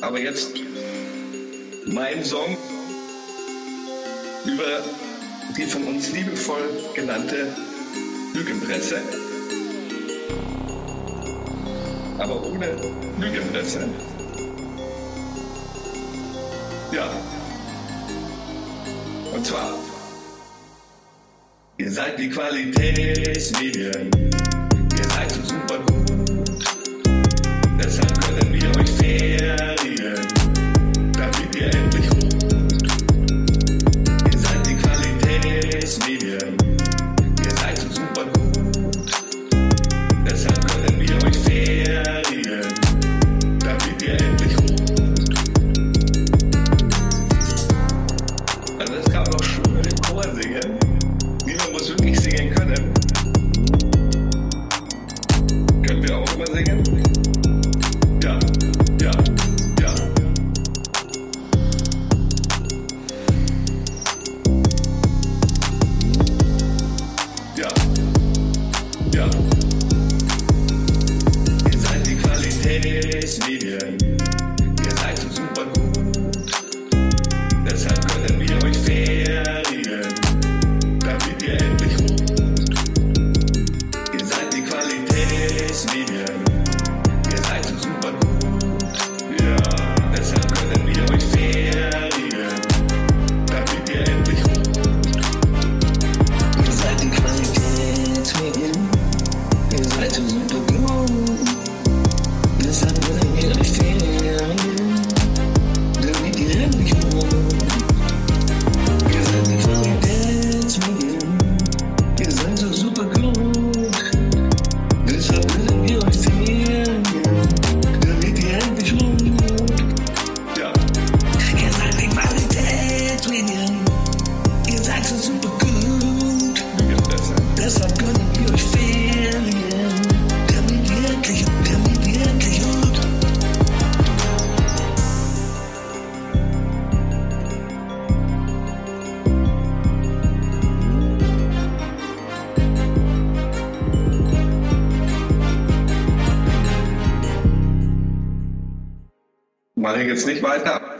Aber jetzt mein Song über die von uns liebevoll genannte Lügenpresse. Aber ohne Lügenpresse. Ja. Und zwar, ihr seid die Qualitätsmedien. Ihr seid so super gut. es wirklich singen können. Können wir auch mal singen? Ja, ja, ja. Ja, ja. Ihr seid die wir. It's me. Mache ich jetzt nicht weiter.